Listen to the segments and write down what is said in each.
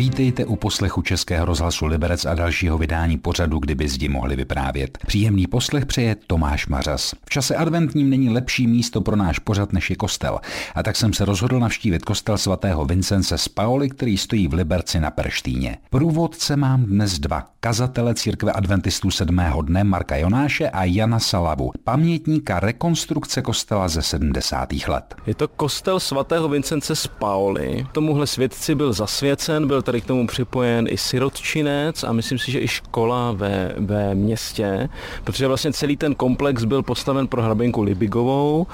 Vítejte u poslechu Českého rozhlasu Liberec a dalšího vydání pořadu, kdyby zdi mohli vyprávět. Příjemný poslech přeje Tomáš Mařas. V čase adventním není lepší místo pro náš pořad než je kostel. A tak jsem se rozhodl navštívit kostel svatého Vincence z Paoli, který stojí v Liberci na Perštíně. Průvodce mám dnes dva. Kazatele církve adventistů sedmého dne Marka Jonáše a Jana Salavu, pamětníka rekonstrukce kostela ze 70. let. Je to kostel svatého Vincence z Paoli. Tomuhle svědci byl zasvěcen, byl tady k tomu připojen i sirotčinec a myslím si, že i škola ve, ve městě, protože vlastně celý ten komplex byl postaven pro hrabinku Libigovou.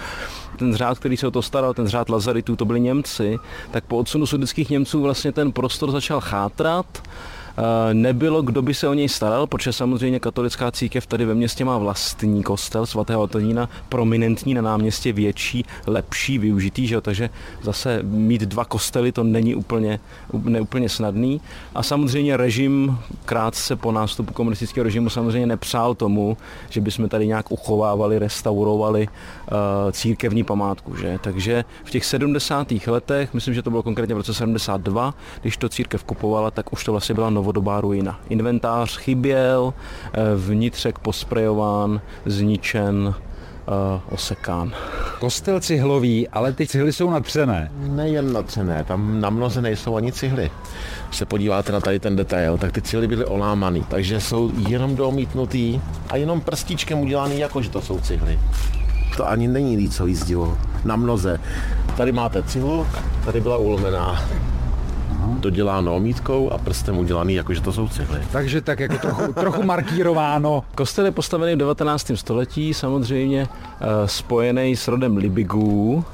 Ten řád, který se o to staral, ten řád Lazaritů, to byli Němci, tak po odsunu sudeckých Němců vlastně ten prostor začal chátrat nebylo, kdo by se o něj staral, protože samozřejmě katolická církev tady ve městě má vlastní kostel svatého Antonína, prominentní na náměstě, větší, lepší, využitý, že? takže zase mít dva kostely to není úplně, neúplně snadný. A samozřejmě režim krátce po nástupu komunistického režimu samozřejmě nepřál tomu, že bychom tady nějak uchovávali, restaurovali církevní památku. Že? Takže v těch 70. letech, myslím, že to bylo konkrétně v roce 72, když to církev kupovala, tak už to vlastně byla novodobá ruina. Inventář chyběl, eh, vnitřek posprejován, zničen, uh, osekán. Kostel cihlový, ale ty cihly jsou natřené. Nejen natřené, tam na mnoze nejsou ani cihly. Když se podíváte na tady ten detail, tak ty cihly byly olámaný, takže jsou jenom domítnutý a jenom prstíčkem udělaný, jako že to jsou cihly. To ani není nic, co jízdivo. Na mnoze. Tady máte cihlu, tady byla ulomená doděláno omítkou a prstem udělaný, jakože to jsou cihly. Takže tak jako trochu, trochu markírováno. Kostel je postavený v 19. století, samozřejmě uh, spojený s rodem Libigů,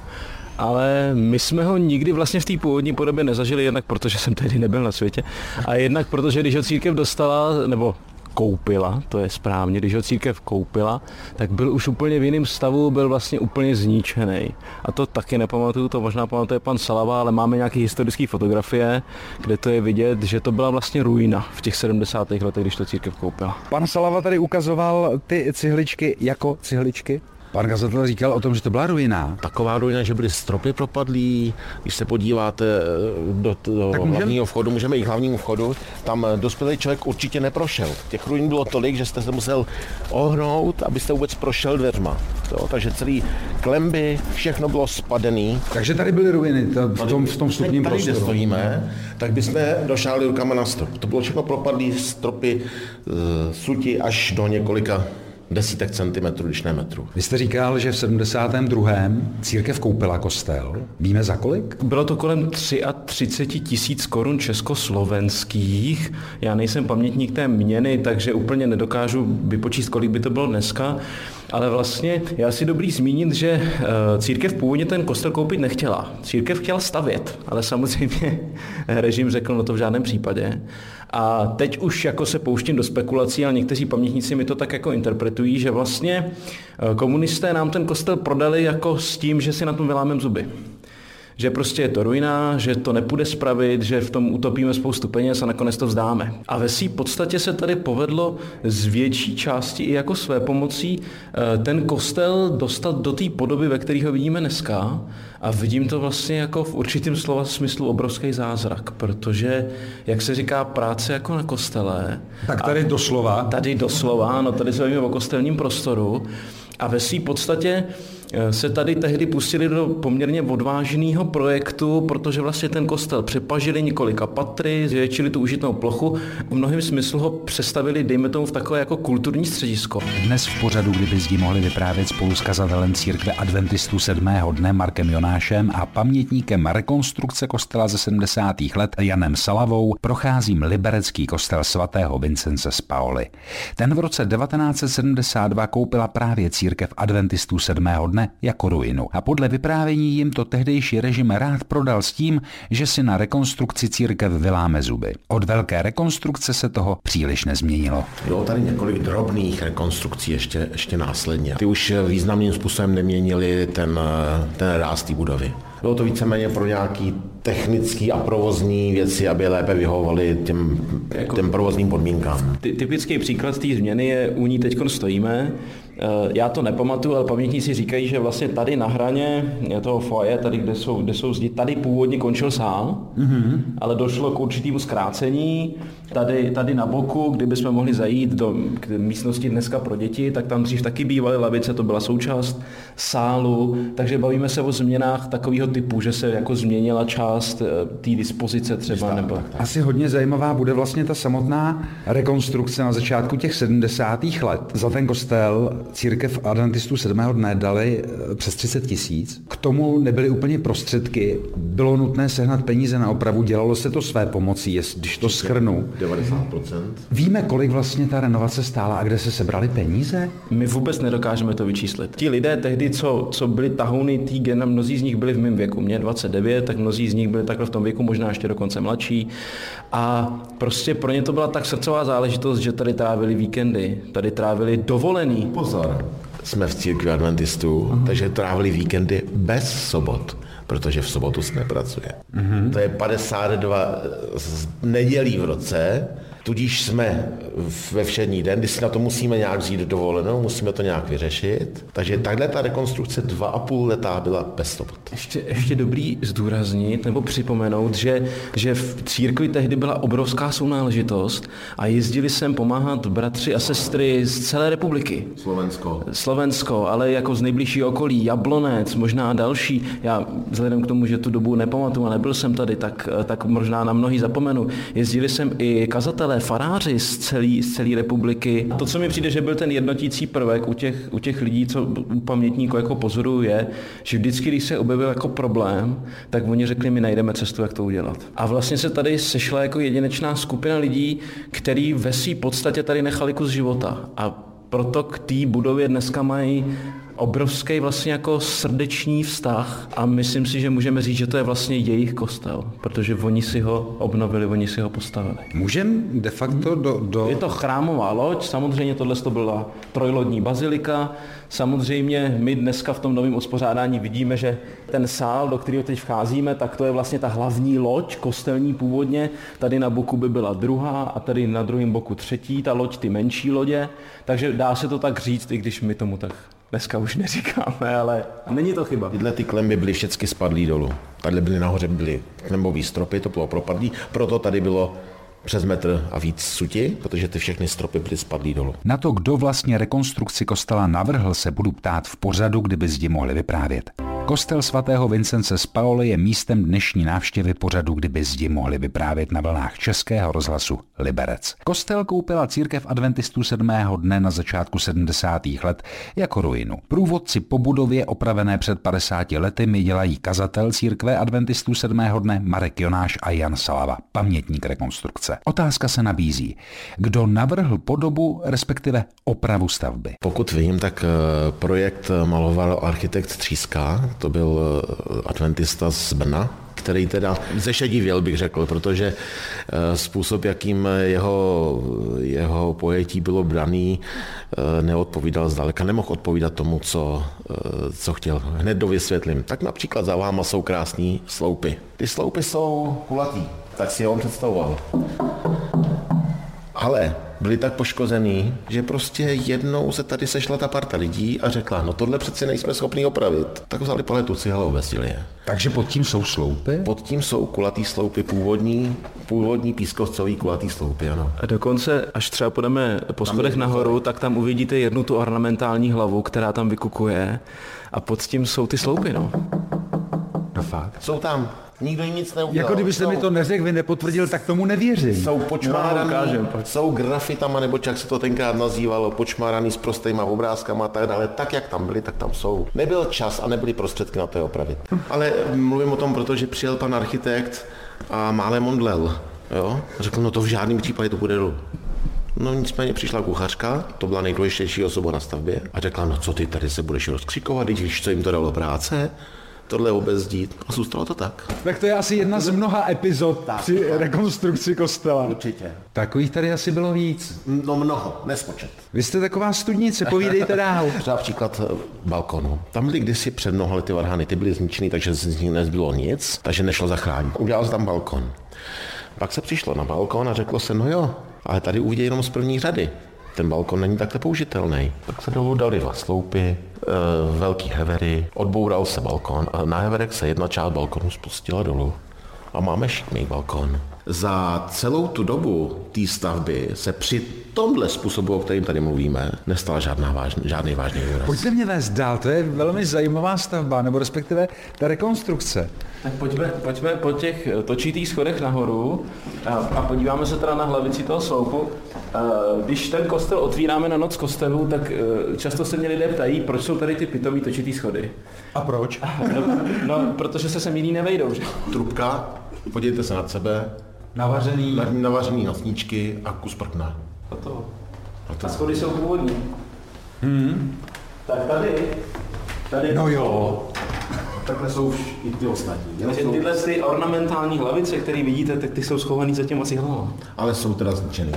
ale my jsme ho nikdy vlastně v té původní podobě nezažili, jednak protože jsem tehdy nebyl na světě, a jednak protože když ho církev dostala, nebo koupila, to je správně, když ho církev koupila, tak byl už úplně v jiném stavu, byl vlastně úplně zničený. A to taky nepamatuju, to možná pamatuje pan Salava, ale máme nějaké historické fotografie, kde to je vidět, že to byla vlastně ruina v těch 70. letech, když to církev koupila. Pan Salava tady ukazoval ty cihličky jako cihličky? Pan Gazatel říkal o tom, že to byla ruina. Taková ruina, že byly stropy propadlý. Když se podíváte eh, do, do můžem... hlavního vchodu, můžeme jít hlavnímu vchodu, tam eh, dospělý člověk určitě neprošel. Těch ruin bylo tolik, že jste se musel ohnout, abyste vůbec prošel dveřma. To, takže celý klemby, všechno bylo spadený. Takže tady byly ruiny to, v, tom, v tom vstupním tady, prostoru. Tady, stojíme, tak bychom došáli rukama na strop. To bylo všechno propadlý stropy, e, suti až do několika desítek centimetrů, když ne metrů. Vy jste říkal, že v 72. církev koupila kostel. Víme za kolik? Bylo to kolem 33 tisíc korun československých. Já nejsem pamětník té měny, takže úplně nedokážu vypočíst, kolik by to bylo dneska. Ale vlastně já si dobrý zmínit, že eh, církev původně ten kostel koupit nechtěla. Církev chtěla stavět, ale samozřejmě režim řekl, no to v žádném případě. A teď už jako se pouštím do spekulací, ale někteří pamětníci mi to tak jako interpretují, že vlastně eh, komunisté nám ten kostel prodali jako s tím, že si na tom vylámem zuby že prostě je to ruina, že to nepůjde spravit, že v tom utopíme spoustu peněz a nakonec to vzdáme. A ve své podstatě se tady povedlo z větší části i jako své pomocí eh, ten kostel dostat do té podoby, ve které ho vidíme dneska. A vidím to vlastně jako v určitém slova smyslu obrovský zázrak, protože, jak se říká, práce jako na kostele. Tak tady doslova. Tady doslova, no tady se bavíme o kostelním prostoru. A ve své podstatě se tady tehdy pustili do poměrně odvážného projektu, protože vlastně ten kostel přepažili několika patry, zvětšili tu užitnou plochu, v mnohem smyslu ho přestavili, dejme tomu, v takové jako kulturní středisko. Dnes v pořadu, kdyby zdi mohli vyprávět spolu s kazatelem církve adventistů sedmého dne Markem Jonášem a pamětníkem rekonstrukce kostela ze 70. let Janem Salavou, procházím liberecký kostel svatého Vincence z Paoli. Ten v roce 1972 koupila právě církev adventistů sedmého dne jako ruinu. A podle vyprávění jim to tehdejší režim rád prodal s tím, že si na rekonstrukci církev vyláme zuby. Od velké rekonstrukce se toho příliš nezměnilo. Bylo tady několik drobných rekonstrukcí ještě, ještě následně. Ty už významným způsobem neměnili ten, ten ráz té budovy. Bylo to víceméně pro nějaký technický a provozní věci, aby lépe vyhovovaly těm, jako těm provozním podmínkám. Ty, typický příklad té změny je, u ní teď stojíme, Já to nepamatuju, ale pamětníci říkají, že vlastně tady na hraně toho foaje, tady, kde jsou, kde jsou zdi, tady původně končil sál, mm-hmm. ale došlo k určitému zkrácení. Tady, tady na boku, kdybychom mohli zajít do k místnosti dneska pro děti, tak tam dřív taky bývaly lavice, to byla součást sálu, takže bavíme se o změnách takového typu, že se jako změnila část eh, té dispozice třeba. Nebo... Asi hodně zajímavá bude vlastně ta samotná rekonstrukce na začátku těch 70. let. Za ten kostel církev adventistů sedmého dne dali eh, přes 30 tisíc. K tomu nebyly úplně prostředky. Bylo nutné sehnat peníze na opravu, dělalo se to své pomocí, když to schrnu. 90%. Víme, kolik vlastně ta renovace stála a kde se sebrali peníze? My vůbec nedokážeme to vyčíslit. Ti lidé tehdy, co, co byli tahouny tý gena, mnozí z nich byli v mém věku, mě 29, tak mnozí z nich byli takhle v tom věku, možná ještě dokonce mladší. A prostě pro ně to byla tak srdcová záležitost, že tady trávili víkendy, tady trávili dovolený. Pozor, jsme v církvi adventistů, uh-huh. takže trávili víkendy bez sobot protože v sobotu se nepracuje. Mm-hmm. To je 52 nedělí v roce, Tudíž jsme ve všední den, kdy si na to musíme nějak vzít dovolenou, musíme to nějak vyřešit. Takže takhle ta rekonstrukce dva a půl letá byla bez sobot. Ještě, ještě dobrý zdůraznit nebo připomenout, že, že v církvi tehdy byla obrovská sounáležitost a jezdili sem pomáhat bratři a sestry z celé republiky. Slovensko. Slovensko, ale jako z nejbližšího okolí, Jablonec, možná další. Já vzhledem k tomu, že tu dobu nepamatuju a nebyl jsem tady, tak, tak možná na mnohý zapomenu. Jezdili sem i kazatelé kazatelé, faráři z celé z celé republiky. To, co mi přijde, že byl ten jednotící prvek u těch, u těch lidí, co u pamětníků jako pozoruju, je, že vždycky, když se objevil jako problém, tak oni řekli, my najdeme cestu, jak to udělat. A vlastně se tady sešla jako jedinečná skupina lidí, který ve své podstatě tady nechali kus života. A proto k té budově dneska mají obrovský vlastně jako srdeční vztah a myslím si, že můžeme říct, že to je vlastně jejich kostel, protože oni si ho obnovili, oni si ho postavili. Můžem de facto do, do... Je to chrámová loď, samozřejmě tohle to byla trojlodní bazilika, samozřejmě my dneska v tom novém uspořádání vidíme, že ten sál, do kterého teď vcházíme, tak to je vlastně ta hlavní loď, kostelní původně, tady na boku by byla druhá a tady na druhém boku třetí, ta loď ty menší lodě, takže dá se to tak říct, i když my tomu tak dneska už neříkáme, ale není to chyba. Tyhle ty klemby byly všechny spadlý dolů. Tady byly nahoře byly klembové stropy, to bylo propadlý, proto tady bylo přes metr a víc suti, protože ty všechny stropy byly spadlý dolů. Na to, kdo vlastně rekonstrukci kostela navrhl, se budu ptát v pořadu, kdyby zdi mohli vyprávět. Kostel svatého Vincence z Paoli je místem dnešní návštěvy pořadu, kdyby zdi mohli vyprávět na vlnách českého rozhlasu Liberec. Kostel koupila církev adventistů sedmého dne na začátku 70. let jako ruinu. Průvodci po budově opravené před 50 lety mi dělají kazatel církve adventistů sedmého dne Marek Jonáš a Jan Salava, pamětník rekonstrukce. Otázka se nabízí. Kdo navrhl podobu, respektive opravu stavby? Pokud vím, tak eh, projekt maloval architekt Tříska, to byl eh, adventista z Brna, který teda zešedivěl, bych řekl, protože eh, způsob, jakým jeho, jeho pojetí bylo braný, eh, neodpovídal zdaleka, nemohl odpovídat tomu, co, co chtěl. Hned dovysvětlím. Tak například za váma jsou krásné sloupy. Ty sloupy jsou kulatý, tak si ho on představoval. Ale byli tak poškozený, že prostě jednou se tady sešla ta parta lidí a řekla, no tohle přece nejsme schopni opravit. Tak vzali paletu cihel a obesili je. Takže pod tím jsou sloupy? Pod tím jsou kulatý sloupy, původní, původní pískovcový kulatý sloupy, ano. A dokonce, až třeba půjdeme po schodech nahoru, tak tam uvidíte jednu tu ornamentální hlavu, která tam vykukuje a pod tím jsou ty sloupy, no. No fakt. Jsou tam. Nikdo jim nic neudělal. Jako kdybyste jsou, mi to neřekl, vy nepotvrdil, tak tomu nevěřím. Jsou počmáraný, no, jsou grafitama, nebo jak se to tenkrát nazývalo, počmáraný s prostýma obrázkama a tak dále. Tak, jak tam byli, tak tam jsou. Nebyl čas a nebyly prostředky na to opravit. Ale mluvím o tom, protože přijel pan architekt a málem omdlel. Jo? Řekl, no to v žádném případě to bude dolů. No nicméně přišla kuchařka, to byla nejdůležitější osoba na stavbě, a řekla, no co ty tady se budeš rozkřikovat, když co jim to dalo práce, tohle obezdít. A zůstalo to tak. Tak to je asi jedna z mnoha epizod tak, při tak. rekonstrukci kostela. Určitě. Takových tady asi bylo víc. No mnoho, nespočet. Vy jste taková studnice, povídejte dál. Třeba příklad eh, balkonu. Tam byly kdysi před mnoha lety varhany, ty byly zničený, takže z nich nezbylo nic, takže nešlo zachránit. Udělal se tam balkon. Pak se přišlo na balkon a řeklo se, no jo, ale tady uvidí jenom z první řady. Ten balkon není takto použitelný. Tak se dolů dali dva sloupy, e, velký hevery, odboural se balkon a na heverek se jedna část balkonu spustila dolů. A máme šikmý balkon. Za celou tu dobu té stavby se při tomhle způsobu, o kterém tady mluvíme, nestala žádná vážný, žádný vážný úraz. Pojďte mě vést dál, to je velmi zajímavá stavba, nebo respektive ta rekonstrukce. Tak pojďme, pojďme po těch točitých schodech nahoru a, a podíváme se teda na hlavici toho sloupu. Když ten kostel otvíráme na noc kostelu, tak e, často se mě lidé ptají, proč jsou tady ty pitomý točitý schody. A proč? No, no protože se sem jiný nevejdou, že? Trubka, podívejte se nad sebe, Navařený. na- navařený nosničky a kus prkna. A to. A schody jsou původní. Tak tady, tady, No jo. Takhle jsou už i ty ostatní. takže tyhle ty ornamentální hlavice, které vidíte, tak ty jsou schovaný za těma cihlavama. Ale jsou teda zničený.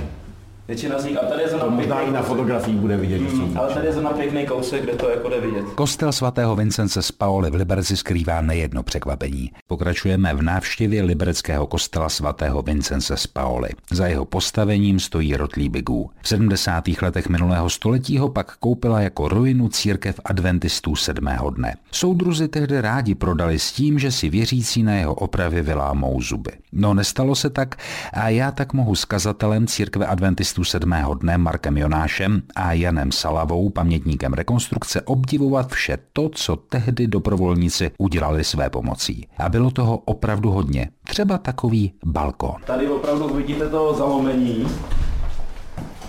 Většina z nich, a tady je zrovna Možná pěkný i na fotografii bude vidět, že jsou Ale tady je zrovna pěkný kousek, kde to jako jde vidět. Kostel svatého Vincence z Paoli v Liberci skrývá nejedno překvapení. Pokračujeme v návštěvě libereckého kostela svatého Vincence z Paoli. Za jeho postavením stojí rotlí bigů. V 70. letech minulého století ho pak koupila jako ruinu církev adventistů sedmého dne. Soudruzi tehdy rádi prodali s tím, že si věřící na jeho opravě vylámou zuby. No nestalo se tak a já tak mohu s kazatelem církve adventistů sedmého dne Markem Jonášem a Janem Salavou, pamětníkem rekonstrukce, obdivovat vše to, co tehdy dobrovolníci udělali své pomocí. A bylo toho opravdu hodně. Třeba takový balkon. Tady opravdu uvidíte to zalomení,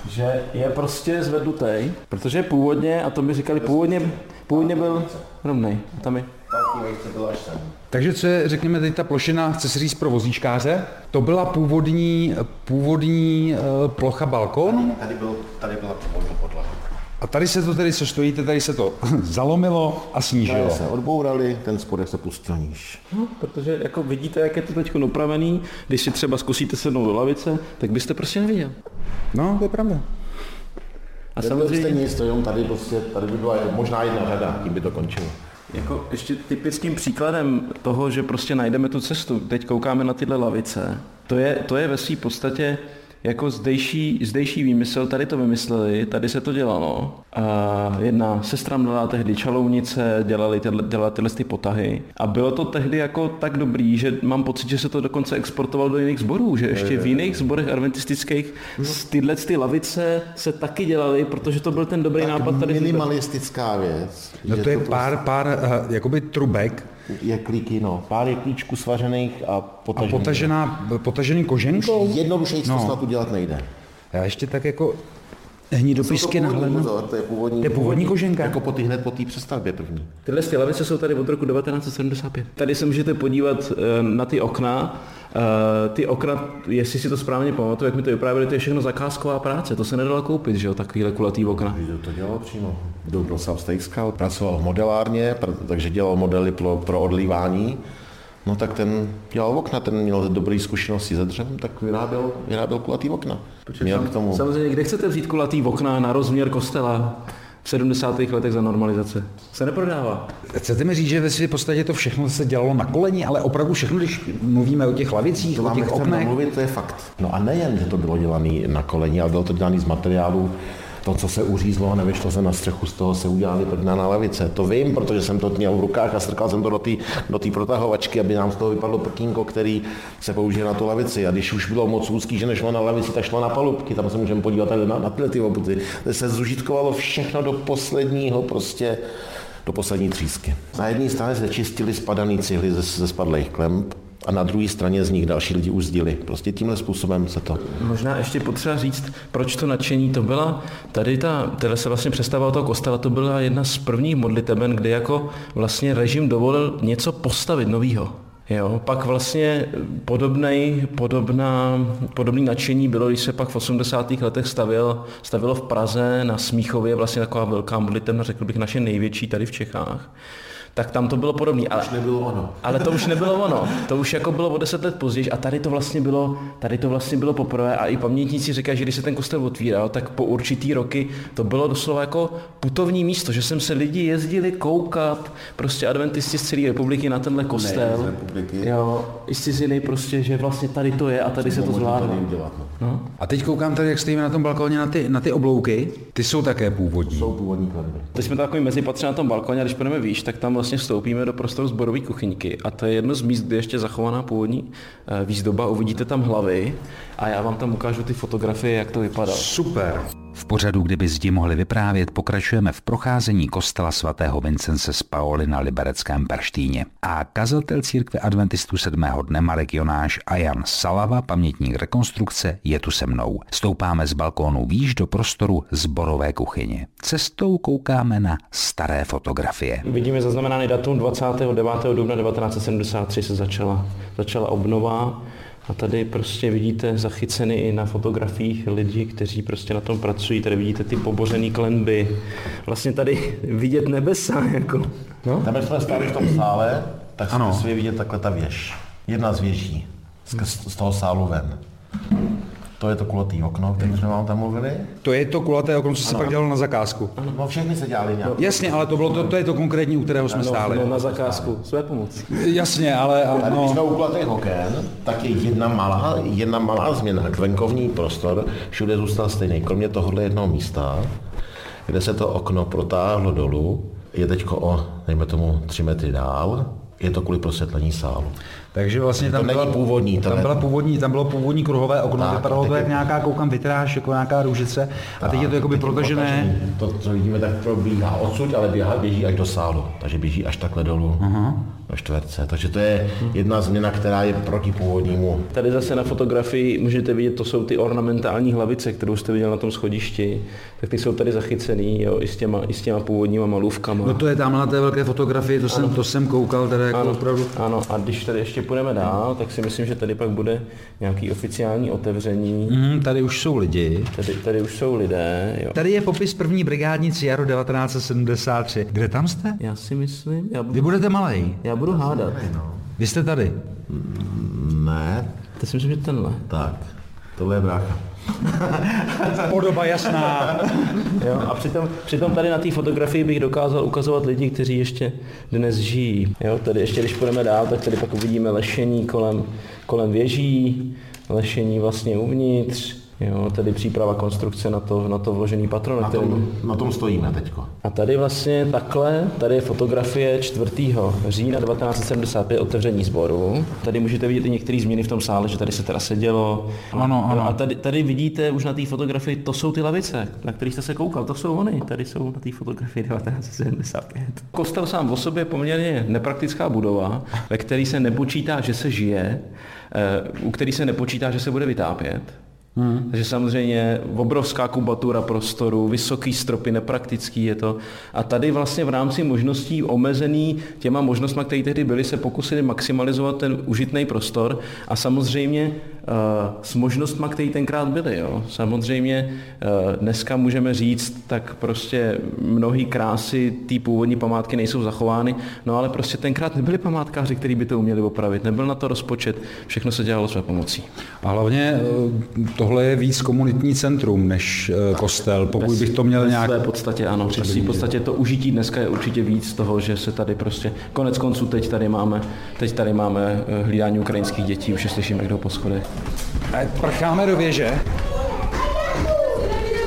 že je prostě zvednutý, protože původně, a to mi říkali, původně, původně byl rovnej. A tam je Takže co je, řekněme, teď ta plošina, chce se říct pro vozíčkáře, to byla původní, původní uh, plocha balkonu Tady, byl, tady byla původní podlaha. a tady se to tedy, co stojíte, tady se to zalomilo a snížilo. Tady se odbourali, ten spodek se pustil níž. No, protože jako vidíte, jak je to teď upravený, když si třeba zkusíte sednout do lavice, tak byste prostě neviděl. No, to je pravda. A Samozřejmě samozřejmě, nic, to jenom tady, prostě, tady by byla možná jedna řada, tím by to končilo. Jako ještě typickým příkladem toho, že prostě najdeme tu cestu, teď koukáme na tyhle lavice, to je, to je ve své podstatě jako zdejší, zdejší výmysl, tady to vymysleli, tady se to dělalo. A jedna sestra měla tehdy čalounice, dělali tyhle, dělali tyhle ty potahy. A bylo to tehdy jako tak dobrý, že mám pocit, že se to dokonce exportovalo do jiných sborů, že ještě v jiných sborech adventistických z tyhle ty lavice se taky dělaly, protože to byl ten dobrý nápad tady. minimalistická věc. No to je prostě pár, pár uh, jakoby trubek Je klíky, no. Pár je klíčků svařených a a potažených. potažená, potažený koženkou. Jednodušeji to No. snad udělat nejde. Já ještě tak jako to původní, nahlédnu. pozor, to je původní. To je původní koženka. Jako po tý, hned po té přestavbě první. Tyhle ty lavice jsou tady od roku 1975. Tady se můžete podívat eh, na ty okna. Eh, Ty okna, jestli si to správně pamatuju, jak mi to vyprávěli, to je všechno zakázková práce. To se nedalo koupit, že jo, takovýhle kulatý okna. Kdo to dělal přímo? Byl byl South Scal, pracoval v modelárně, pr- takže dělal modely pro, pro odlívání. No tak ten dělal okna, ten měl dobré zkušenosti se dřevem, tak vyráběl, vyráběl kulatý okna. Měl k tomu Samozřejmě, kde chcete vzít kulatý okna na rozměr kostela v 70. letech za normalizace? Se neprodává. Chcete mi říct, že ve své podstatě to všechno se dělalo na koleni, ale opravdu všechno, když mluvíme o těch lavicích, To o těch oknech, to je fakt. No a nejen, že to bylo dělané na koleni, ale bylo to dělané z materiálu, to, co se uřízlo a nevyšlo se na střechu, z toho se udělali prdna na lavice. To vím, protože jsem to měl v rukách a strkal jsem to do té do protahovačky, aby nám z toho vypadlo prkínko, který se použije na tu lavici. A když už bylo moc úzký, že nešlo na lavici, tak šlo na palubky. Tam se můžeme podívat na, na tyhle ty obuty. Se zužitkovalo všechno do posledního prostě do poslední třísky. Na jedné straně se čistili spadaný cihly ze, ze spadlých klemp a na druhé straně z nich další lidi uzdili. Prostě tímhle způsobem se to... Možná ještě potřeba říct, proč to nadšení to byla. Tady ta, tady se vlastně představa toho kostela, to byla jedna z prvních modliteben, kde jako vlastně režim dovolil něco postavit novýho. Jo, pak vlastně podobnej, podobná, podobný nadšení bylo, když se pak v 80. letech stavil, stavilo v Praze na Smíchově, vlastně taková velká modlitebna, řekl bych naše největší tady v Čechách. Tak tam to bylo podobné. Ale, Už nebylo ono. ale to už nebylo ono. To už jako bylo o deset let později a tady to vlastně bylo, tady to vlastně bylo poprvé a i pamětníci říkají, že když se ten kostel otvíral, tak po určitý roky to bylo doslova jako putovní místo, že sem se lidi jezdili koukat, prostě adventisti z celé republiky na tenhle kostel. z republiky. Jo, i z ciziny prostě, že vlastně tady to je a tady se to udělat, no. No. A teď koukám tady, jak stojíme na tom balkóně, na ty, na ty oblouky. Ty jsou také původní. Jsou původní klenby. Teď jsme takový mezipatře na tom balkoně a když půjdeme výš, tak tam vlastně vstoupíme do prostoru zborové kuchyňky a to je jedno z míst, kde je ještě zachovaná původní eh, výzdoba, uvidíte tam hlavy a já vám tam ukážu ty fotografie, jak to vypadalo. Super. Pořadu, kdyby zdi mohli vyprávět, pokračujeme v procházení kostela svatého Vincence z Paoli na Libereckém Perštíně. A kazatel církve adventistů sedmého dne Marek Jonáš a Jan Salava, pamětník rekonstrukce, je tu se mnou. Stoupáme z balkónu výš do prostoru zborové kuchyně. Cestou koukáme na staré fotografie. Vidíme zaznamenaný datum 29. dubna 1973 se začala, začala obnova a tady prostě vidíte zachyceny i na fotografiích lidi, kteří prostě na tom pracují. Tady vidíte ty pobořené klenby. Vlastně tady vidět nebesa. Jako. No? Tam, jsme stáli v tom sále, tak Ano. jsme vidět takhle ta věž. Jedna z věží z, z toho sálu ven. To je to kulatý okno, který jsme vám tam mluvili. To je to kulaté okno, co se pak dělalo na zakázku. No všechny se dělali nějak. Jasně, ale to bylo to, to je to konkrétní, u kterého jsme stáli. No, na zakázku. Své pomoci. Jasně, ale Tady, když no, jsme u kulatých oken, tak je jedna malá, jedna malá změna. Venkovní prostor všude zůstal stejný, kromě tohohle jednoho místa, kde se to okno protáhlo dolů, je teď o, dejme tomu, tři metry dál, je to kvůli prosvětlení sálu. Takže vlastně tam To byla, původní, to tam, byla původní, tam bylo původní kruhové okno, Tak, vypadalo to jak nějaká, koukám, vitráž, jako nějaká růžice a teď je to jakoby protažené. To, co vidíme, tak probíhá odsud, ale běhá, běží až do sálu. Takže běží až takhle dolů do čtverce. Takže to je jedna změna, která je proti původnímu. Tady zase na fotografii můžete vidět, to jsou ty ornamentální hlavice, kterou jste viděl na tom schodišti. Tak ty jsou tady zachycený, jo, i s těma, i s těma původníma malůvkama. No to je tam na té velké fotografii, to jsem, to jsem koukal, teda jako ano, opravdu. ano, a když tady ještě půjdeme dál, tak si myslím, že tady pak bude nějaký oficiální otevření. Mhm, tady už jsou lidi. Tady, tady už jsou lidé, jo. Tady je popis první brigádnici jaro 1973. Kde tam jste? Já si myslím, já Vy budete malej. já budu hádat. Vy jste tady. Ne, To si myslím, že tenhle. tak. Tohle je brácha. Podoba jasná. Jo, a přitom, přitom tady na té fotografii bych dokázal ukazovat lidi, kteří ještě dnes žijí. Jo, tady ještě když půjdeme dál, tak tady pak uvidíme lešení kolem, kolem věží, lešení vlastně uvnitř, jo, tady příprava konstrukce na to, na to vložený patro, na tom, na tom stojíme teďko. a tady vlastně takhle, tady je fotografie 4. října 1975 otevření sboru. Tady můžete vidět i některé změny v tom sále, že tady se teda sedělo. Ano, ano. A tady, tady vidíte už na té fotografii, to jsou ty lavice, na kterých jste se koukal, to jsou oni, tady jsou na té fotografii 1975. Kostel sám o sobě je poměrně nepraktická budova, ve které se nepočítá, že se žije, eh, u který se nepočítá, že se bude vytápět. Hmm. Takže samozřejmě obrovská kubatura prostoru, vysoký stropy, nepraktický je to. A tady vlastně v rámci možností omezený těma možnostmi, které tehdy byly, se pokusili maximalizovat ten užitný prostor a samozřejmě s možnostmi, které tenkrát byly. Jo. Samozřejmě uh, dneska můžeme říct, tak prostě mnohý krásy té původní památky nejsou zachovány, no ale prostě tenkrát nebyli památkáři, kteří by to uměli opravit, nebyl na to rozpočet, všechno se dělalo své pomocí. A hlavně eh, tohle je víc komunitní centrum než eh, kostel, pokud bych to měl nějak... své podstatě ano. Ve své podstatě to užití dneska je určitě víc toho, že se tady prostě, konec konců teď tady máme, teď tady máme eh, hlídání ukrajinských dětí, už je slyšíme, kdo po schodech. A prcháme do věže.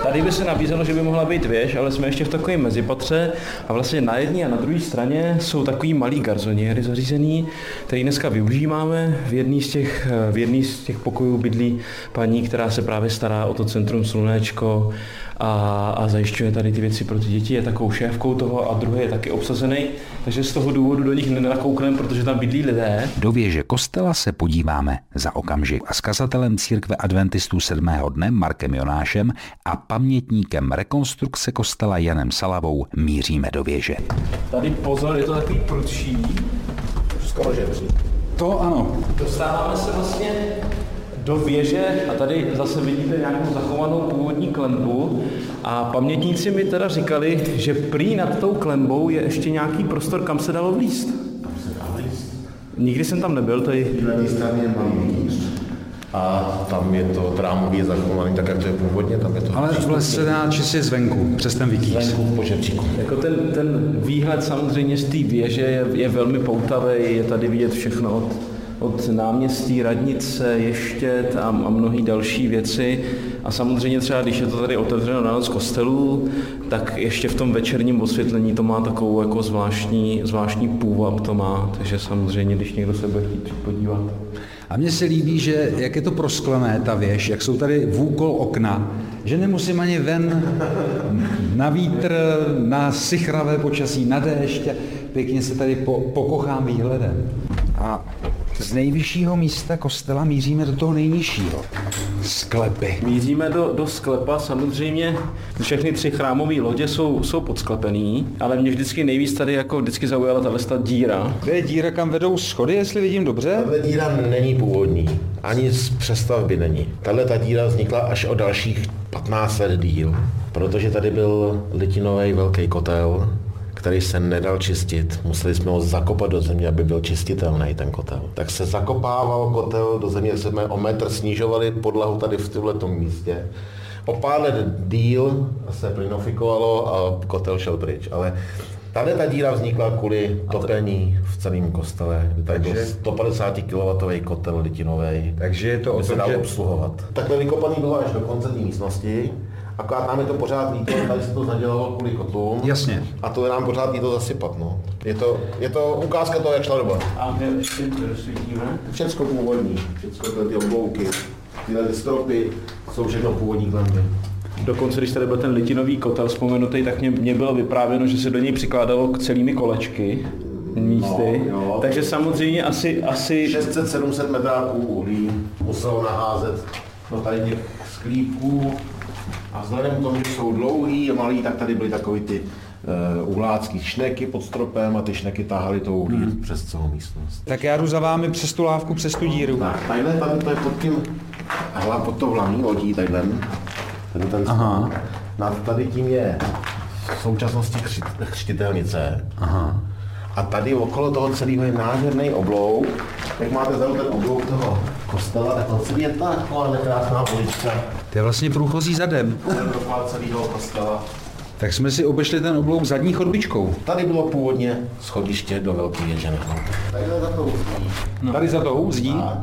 Tady by se nabízelo, že by mohla být věž, ale jsme ještě v takovém mezipatře a vlastně na jedné a na druhé straně jsou takový malý garzoniéry zařízený, který dneska využíváme. V jedný z těch, v jedný z těch pokojů bydlí paní, která se právě stará o to centrum Slunéčko a, a zajišťuje tady ty věci pro ty děti, je takovou šéfkou toho a druhý je taky obsazený, takže z toho důvodu do nich nenakoukneme, protože tam bydlí lidé. Do věže kostela se podíváme za okamžik a s kazatelem církve adventistů sedmého dne Markem Jonášem a pamětníkem rekonstrukce kostela Janem Salavou míříme do věže. Tady pozor, je to takový prudší. Skoro žebří. To ano. Dostáváme se vlastně do věže a tady zase vidíte nějakou zachovanou původní klembu a pamětníci mi teda říkali, že prý nad tou klembou je ještě nějaký prostor, kam se dalo vlíst. Nikdy jsem tam nebyl. Na té straně je malý. A tam je to trámový zachovaný tak, jak to je původně, tam je to Ale vlez se dá čistě zvenku, přes ten vikýř. venku v požebříku. Jako ten, ten výhled samozřejmě z té věže je, je velmi poutavý, je tady vidět všechno od, od náměstí, radnice, ještět a, a mnohé další věci. A samozřejmě třeba, když je to tady otevřeno na noc kostelů, tak ještě v tom večerním osvětlení to má takovou jako zvláštní, zvláštní půvab to má, takže samozřejmě, když někdo se bude chtít podívat. A mně se líbí, že jak je to prosklené, ta věž, jak jsou tady v úkol okna, že nemusím ani ven na vítr, na sichravé počasí, na déšť, pěkně se tady po, pokochám výhledem. A z nejvyššího místa kostela míříme do toho nejnižšího. Sklepy. Míříme do, do sklepa, samozřejmě všechny tři chrámové lodě jsou, jsou podsklepený, ale mě vždycky nejvíc tady jako vždycky zaujala tahle ta díra. To je díra, kam vedou schody, jestli vidím dobře? Tahle díra není původní, ani z přestavby není. Tahle ta díra vznikla až o dalších 15 let díl, protože tady byl litinový velký kotel, který se nedal čistit. Museli jsme ho zakopat do země, aby byl čistitelný ten kotel. Tak se zakopával kotel do země, jsme o metr snižovali podlahu tady v tomto místě. O pár let díl se plinofikovalo a kotel šel pryč. Ale Tady ta díra vznikla kvůli topení v celém kostele. Tady byl 150 kW kotel litinový. Takže je to o By se tom, dal že obsluhovat. Takhle vykopaný bylo až do konce té místnosti, akorát nám je to pořád líto, tady se to zadělalo kvůli kotlům. Jasně. A to je nám pořád líto zasypat, no. Je to, je to ukázka toho, jak šla doba. A my ještě rozsvítíme. Všecko původní, všecko tyhle ty oblouky, tyhle ty stropy, jsou všechno původní klemby. Dokonce, když tady byl ten litinový kotel vzpomenutý, tak mě, mě bylo vyprávěno, že se do něj přikládalo k celými kolečky místy. No, jo. Takže samozřejmě asi, asi 600-700 metráků uhlí muselo naházet do tady těch sklípků a vzhledem k tomu, že jsou dlouhý a malý, tak tady byly takový ty uh, uhlácký šneky pod stropem a ty šneky tahaly to uhlí hmm. přes celou místnost. Tak já jdu za vámi přes tu lávku, přes tu díru. Tak, tadyhle, tady to je pod tím, hlavně pod to hlavní lodí, tadyhle, ten, ten Aha. Nad tady tím je v současnosti chřtitelnice. Aha. A tady okolo toho celého je nádherný oblouk. Jak máte za ten oblouk toho kostela, tak to celý je taková krásná ulička. To je vlastně průchozí zadem. Celého kostela. Tak jsme si obešli ten oblouk zadní chodbičkou. Tady bylo původně schodiště do velké věže. Takhle za to uzdí. No. Tady za tou zdí. Tak.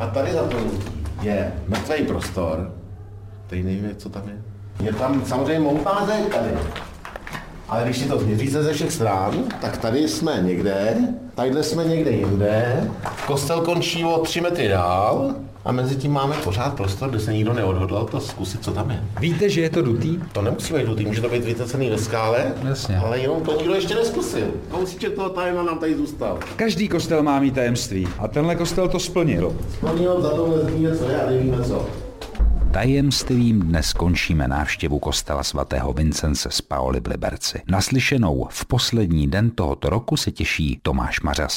A tady za to uzdí je mrtvý prostor. Tady nevím, co tam je. Je tam samozřejmě moutná zeď tady. Ale když si to změříte ze všech stran, tak tady jsme někde, tadyhle jsme někde jinde, kostel končí o tři metry dál a mezi tím máme pořád prostor, kde se nikdo neodhodlal to zkusit, co tam je. Víte, že je to dutý? To nemusí být dutý, může to být vytecený ve skále, Jasně. ale jenom to nikdo ještě neskusil. Kousíček toho tajemna nám tady zůstal. Každý kostel má mít tajemství. A tenhle kostel to splnil. Splnil za tohle je a nevíme co. Tajemstvím dnes končíme návštěvu kostela svatého Vincence z Paoli v Liberci. Naslyšenou v poslední den tohoto roku se těší Tomáš Mařas.